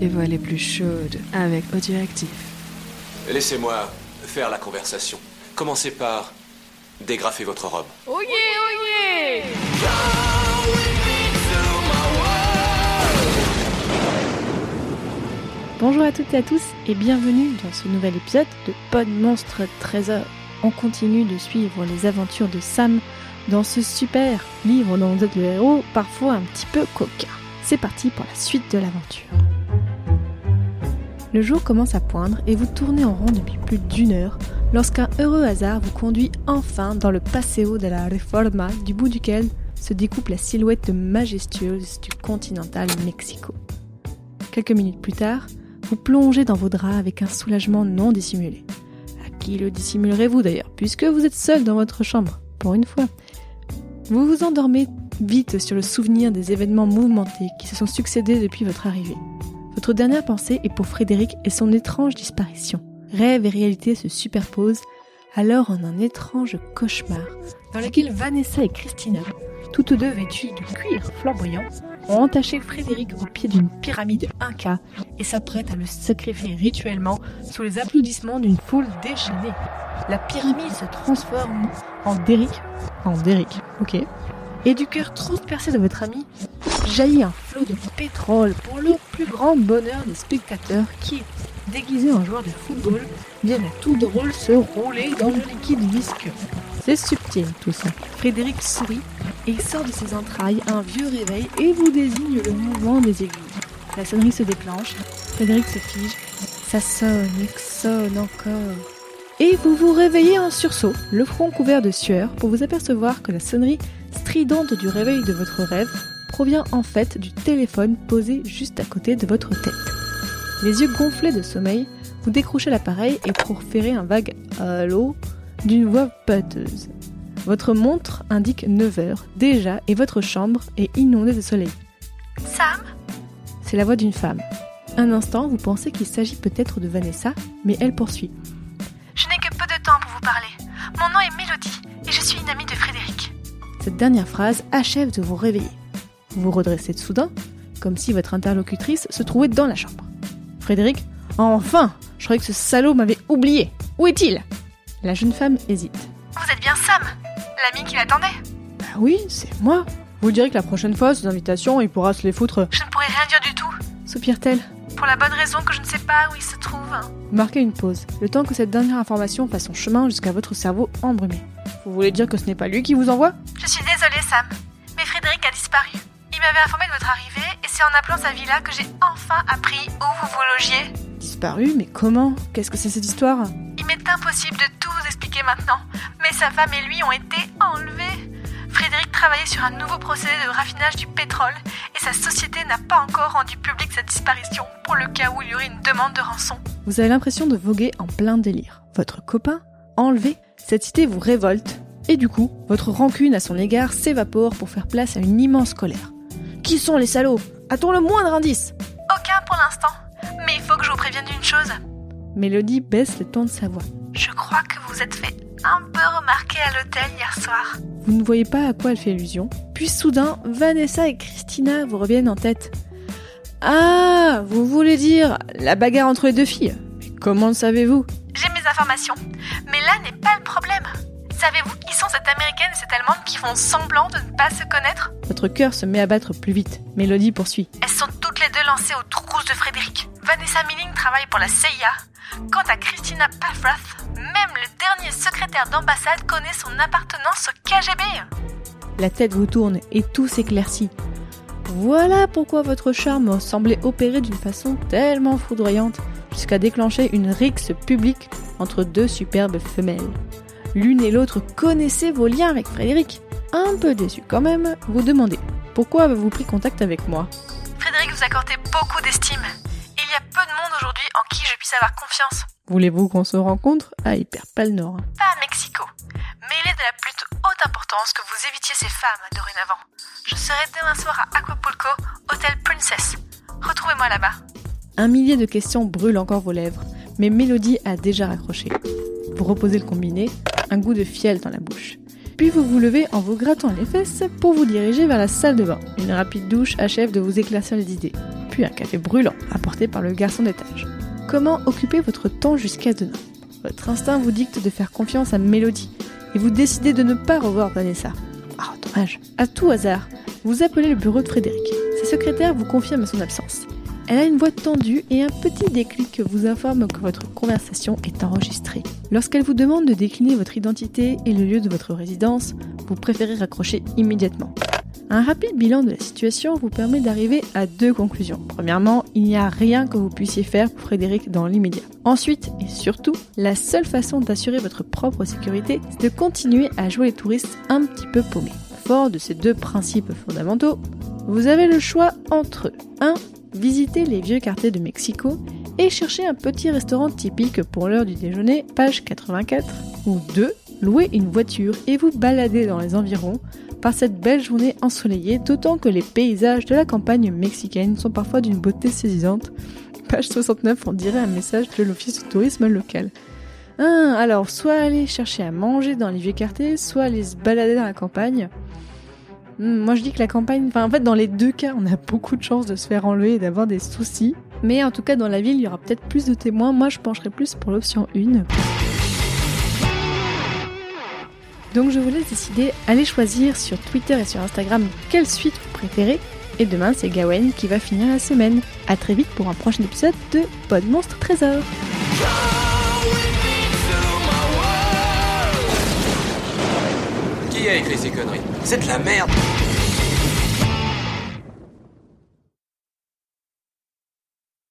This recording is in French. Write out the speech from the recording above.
les voix les plus chaudes avec Audioactif. Laissez-moi faire la conversation. Commencez par dégrafer votre robe. Oh yeah, oh yeah Bonjour à toutes et à tous et bienvenue dans ce nouvel épisode de Pod Monstre Trésor. On continue de suivre les aventures de Sam dans ce super livre dont vous êtes le héros, parfois un petit peu coquin. C'est parti pour la suite de l'aventure. Le jour commence à poindre et vous tournez en rond depuis plus d'une heure lorsqu'un heureux hasard vous conduit enfin dans le Paseo de la Reforma du bout duquel se découpe la silhouette majestueuse du continental Mexico. Quelques minutes plus tard, vous plongez dans vos draps avec un soulagement non dissimulé. À qui le dissimulerez-vous d'ailleurs, puisque vous êtes seul dans votre chambre, pour une fois? Vous vous endormez vite sur le souvenir des événements mouvementés qui se sont succédés depuis votre arrivée. Votre dernière pensée est pour Frédéric et son étrange disparition. Rêve et réalité se superposent alors en un étrange cauchemar dans lequel Vanessa et Christina, toutes deux vêtues de cuir flamboyant, ont entaché Frédéric au pied d'une pyramide inca et s'apprêtent à le sacrifier rituellement sous les applaudissements d'une foule déchaînée. La pyramide se transforme en Derrick, en Derrick, ok, et du cœur transpercé de votre ami jaillit un flot de pétrole pour le plus grand bonheur des spectateurs qui, déguisés en joueurs de football, viennent tout drôle se rouler dans le liquide visqueux. C'est subtil tout ça. Frédéric sourit et sort de ses entrailles un vieux réveil et vous désigne le mouvement des aiguilles. La sonnerie se déclenche, Frédéric se fige, ça sonne et sonne encore. Et vous vous réveillez en sursaut, le front couvert de sueur, pour vous apercevoir que la sonnerie stridente du réveil de votre rêve provient en fait du téléphone posé juste à côté de votre tête. Les yeux gonflés de sommeil, vous décrochez l'appareil et proférez un vague allô d'une voix pâteuse. Votre montre indique 9 heures déjà et votre chambre est inondée de soleil. Sam? C'est la voix d'une femme. Un instant, vous pensez qu'il s'agit peut-être de Vanessa, mais elle poursuit. Je n'ai que peu de temps pour vous parler. Mon nom est Mélodie et je suis une amie de Frédéric. Cette dernière phrase achève de vous réveiller. Vous vous redressez de soudain, comme si votre interlocutrice se trouvait dans la chambre. Frédéric Enfin Je croyais que ce salaud m'avait oublié. Où est-il? La jeune femme hésite. Vous êtes bien Sam, l'ami qui l'attendait Bah oui, c'est moi. Vous direz que la prochaine fois, ces invitations, il pourra se les foutre. Je ne pourrais rien dire du tout. Soupire-t-elle. Pour la bonne raison que je ne sais pas où il se trouve. Marquez une pause, le temps que cette dernière information fasse son chemin jusqu'à votre cerveau embrumé. Vous voulez dire que ce n'est pas lui qui vous envoie? Je suis désolée Sam, mais Frédéric a disparu. Il m'avait informé de votre arrivée et c'est en appelant sa villa que j'ai enfin appris où vous vous logiez. Disparu Mais comment? Qu'est-ce que c'est cette histoire? Il m'est impossible de tout vous expliquer maintenant, mais sa femme et lui ont été enlevés. Frédéric travaillait sur un nouveau procédé de raffinage du pétrole et sa société n'a pas encore rendu public sa disparition pour le cas où il y aurait une demande de rançon. Vous avez l'impression de voguer en plein délire. Votre copain Enlevé Cette idée vous révolte. Et du coup, votre rancune à son égard s'évapore pour faire place à une immense colère. Qui sont les salauds A-t-on le moindre indice Aucun pour l'instant, mais il faut que je vous prévienne d'une chose. Mélodie baisse le ton de sa voix. Je crois que vous êtes fait un peu remarquer à l'hôtel hier soir. Vous ne voyez pas à quoi elle fait allusion. Puis soudain, Vanessa et Christina vous reviennent en tête. Ah, vous voulez dire la bagarre entre les deux filles? Mais comment le savez-vous? J'ai mes informations, mais là n'est pas le problème. Savez-vous qui sont cette américaine et cette allemande qui font semblant de ne pas se connaître? Votre cœur se met à battre plus vite. Mélodie poursuit. Elles sont toutes les deux lancées aux trousses de Frédéric. Vanessa Milling travaille pour la CIA. Quant à Christina Paffrath, même le dernier secrétaire d'ambassade connaît son appartenance au KGB. La tête vous tourne et tout s'éclaircit. Voilà pourquoi votre charme semblait opérer d'une façon tellement foudroyante jusqu'à déclencher une rixe publique entre deux superbes femelles. L'une et l'autre connaissaient vos liens avec Frédéric. Un peu déçu quand même, vous demandez pourquoi avez-vous pris contact avec moi? Frédéric vous accordait beaucoup d'estime. Il y a peu de monde aujourd'hui en qui je puisse avoir confiance. Voulez-vous qu'on se rencontre? À Hyperpal Nord Pas à Mexico, mais il est de la plus haute importance que vous évitiez ces femmes dorénavant. Je serai demain soir à Acapulco, hôtel Princess. Retrouvez-moi là-bas. Un millier de questions brûlent encore vos lèvres, mais Mélodie a déjà raccroché. Vous reposez le combiné, un goût de fiel dans la bouche. Puis vous vous levez en vous grattant les fesses pour vous diriger vers la salle de bain. Une rapide douche achève de vous éclaircir les idées. Puis un café brûlant apporté par le garçon d'étage. Comment occuper votre temps jusqu'à demain? Votre instinct vous dicte de faire confiance à Mélodie et vous décidez de ne pas revoir Vanessa. Ah, dommage. À tout hasard, vous appelez le bureau de Frédéric. Sa secrétaire vous confirme son absence. Elle a une voix tendue et un petit déclic vous informe que votre conversation est enregistrée. Lorsqu'elle vous demande de décliner votre identité et le lieu de votre résidence, vous préférez raccrocher immédiatement. Un rapide bilan de la situation vous permet d'arriver à deux conclusions. Premièrement, il n'y a rien que vous puissiez faire pour Frédéric dans l'immédiat. Ensuite, et surtout, la seule façon d'assurer votre propre sécurité, c'est de continuer à jouer les touristes un petit peu paumés. Fort de ces deux principes fondamentaux, vous avez le choix entre 1. Visiter les vieux quartiers de Mexico et chercher un petit restaurant typique pour l'heure du déjeuner, page 84, ou 2. Louer une voiture et vous balader dans les environs par cette belle journée ensoleillée, d'autant que les paysages de la campagne mexicaine sont parfois d'une beauté saisissante. Page 69, on dirait un message de l'office de tourisme local. Ah, alors, soit aller chercher à manger dans les vieux quartiers, soit aller se balader dans la campagne. Hmm, moi, je dis que la campagne, enfin, en fait, dans les deux cas, on a beaucoup de chances de se faire enlever et d'avoir des soucis. Mais en tout cas, dans la ville, il y aura peut-être plus de témoins. Moi, je pencherai plus pour l'option 1. Donc je vous laisse décider, allez choisir sur Twitter et sur Instagram quelle suite vous préférez. Et demain c'est Gawen qui va finir la semaine. A très vite pour un prochain épisode de Pod Monstre Trésor. Qui a écrit ces conneries C'est de la merde